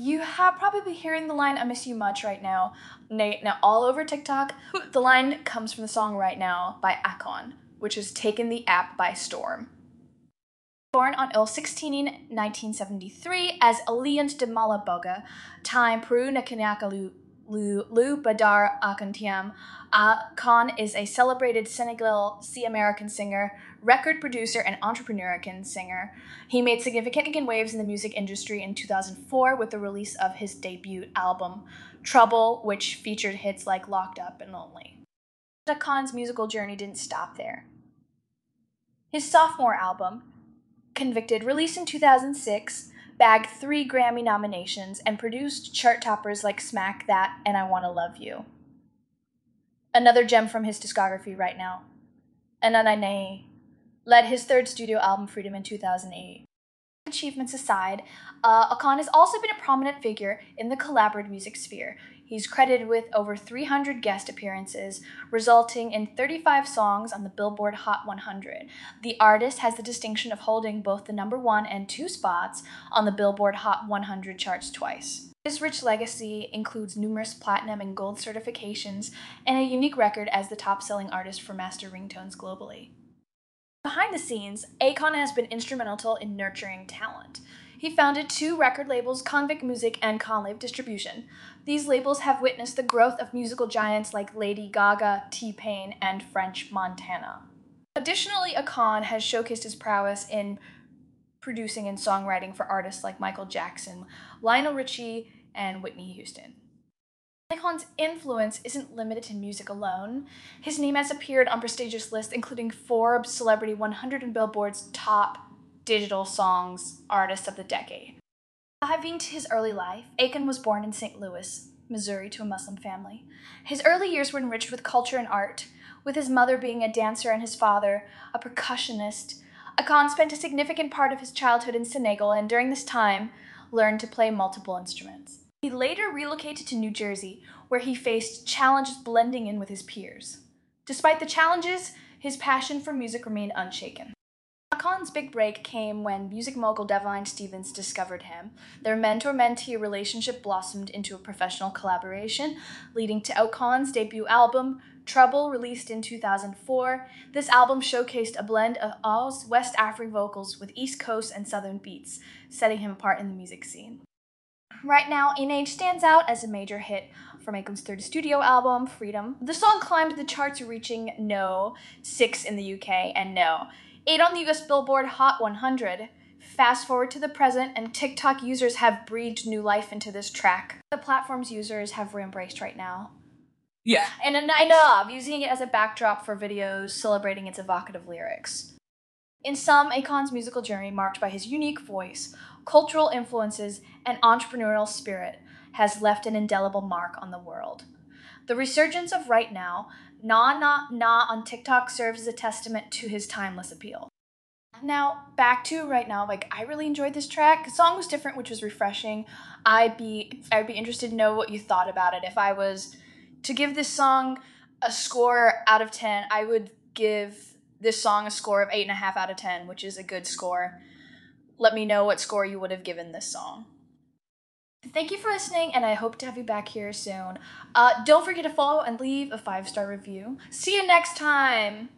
You have probably hearing the line "I miss you much" right now. Now, all over TikTok, the line comes from the song "Right Now" by Akon, which has taken the app by storm. Born on Il 16 in 1973 as Aliaune Damala Bouga, time Puru na Lu, Lu Badara Akon Thiam. Uh, Khan is a celebrated Senegalese American singer, record producer, and entrepreneur singer. He made significant waves in the music industry in 2004 with the release of his debut album, Trouble, which featured hits like Locked Up and Lonely. Khan's musical journey didn't stop there. His sophomore album, Konvicted, released in 2006, bagged three Grammy nominations, and produced chart toppers like Smack That and I Wanna Love You. Another gem from his discography right now. Ananane led his third studio album Freedom in 2008. Achievements aside, uh, Akon has also been a prominent figure in the collaborative music sphere. He's credited with over 300 guest appearances, resulting in 35 songs on the Billboard Hot 100. The artist has the distinction of holding both the number one and two spots on the Billboard Hot 100 charts twice. His rich legacy includes numerous platinum and gold certifications and a unique record as the top selling artist for master ringtones globally. Behind the scenes, Akon has been instrumental in nurturing talent. He founded two record labels, Konvict Muzik and KonLive Distribution. These labels have witnessed the growth of musical giants like Lady Gaga, T Pain, and French Montana. Additionally, Akon has showcased his prowess in producing and songwriting for artists like Michael Jackson, Lionel Richie, and Whitney Houston. Akon's influence isn't limited to music alone. His name has appeared on prestigious lists including Forbes, Celebrity 100, and Billboard's top digital songs artist of the decade. Diving to his early life, Akon was born in St. Louis, Missouri, to a Muslim family. His early years were enriched with culture and art, with his mother being a dancer and his father a percussionist. Akon spent a significant part of his childhood in Senegal and during this time learned to play multiple instruments. He later relocated to New Jersey, where he faced challenges blending in with his peers. Despite the challenges, his passion for music remained unshaken. Akon's big break came when music mogul Devyne Stevens discovered him. Their mentor mentee relationship blossomed into a professional collaboration, leading to Akon's debut album, Trouble, released in 2004. This album showcased a blend of Oz West African vocals with East Coast and Southern beats, setting him apart in the music scene. Right now, In Age stands out as a major hit from Akon's third studio album, Freedom. The song climbed the charts, reaching no 6 in the UK and no 8 on the US Billboard Hot 100. Fast forward to the present, and TikTok users have breathed new life into this track. The platform's users have re-embraced right now. Yeah. And I love using it as a backdrop for videos celebrating its evocative lyrics. In sum, Akon's musical journey, marked by his unique voice, cultural influences, and entrepreneurial spirit, has left an indelible mark on the world. The resurgence of Right Now, Na Na Na on TikTok serves as a testament to his timeless appeal. Now, back to right now, like I really enjoyed this track. The song was different, which was refreshing. I'd be I'd be interested to know what you thought about it. If I was to give this song a score out of ten, I would give this song a score of eight and a half out of ten, which is a good score. Let me know what score you would have given this song. Thank you for listening, and I hope to have you back here soon. Uh, don't forget to follow and leave a five star review. See you next time!